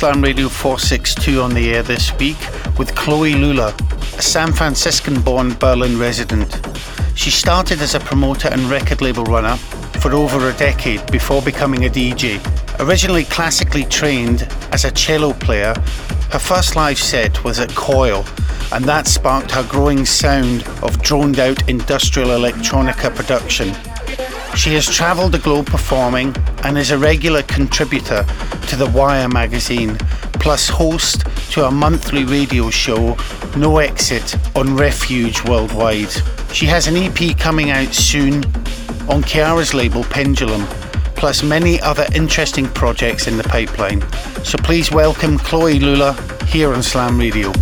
Slam Radio 462 on the air this week with Chloe Lula, a San Franciscan born Berlin resident. She started as a promoter and record label runner for over a decade before becoming a DJ. Originally classically trained as a cello player, her first live set was at Coil, and that sparked her growing sound of droned out industrial electronica production. She has travelled the globe performing and is a regular contributor to the Wire magazine, plus host to a monthly radio show, No Exit, on Refuge Worldwide. She has an EP coming out soon on Kiara's label Pendulum, plus many other interesting projects in the pipeline. So please welcome Chloe Lula here on Slam Radio.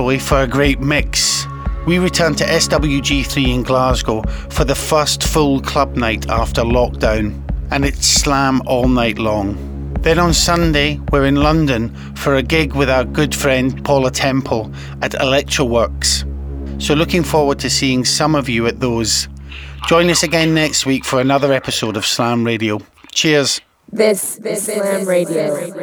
For a great mix. We return to SWG3 in Glasgow for the first full club night after lockdown, and it's slam all night long. Then on Sunday, we're in London for a gig with our good friend Paula Temple at Electrowerkz. So, looking forward to seeing some of you at those. Join us again next week for another episode of Slam Radio. Cheers. This, this is Slam Radio.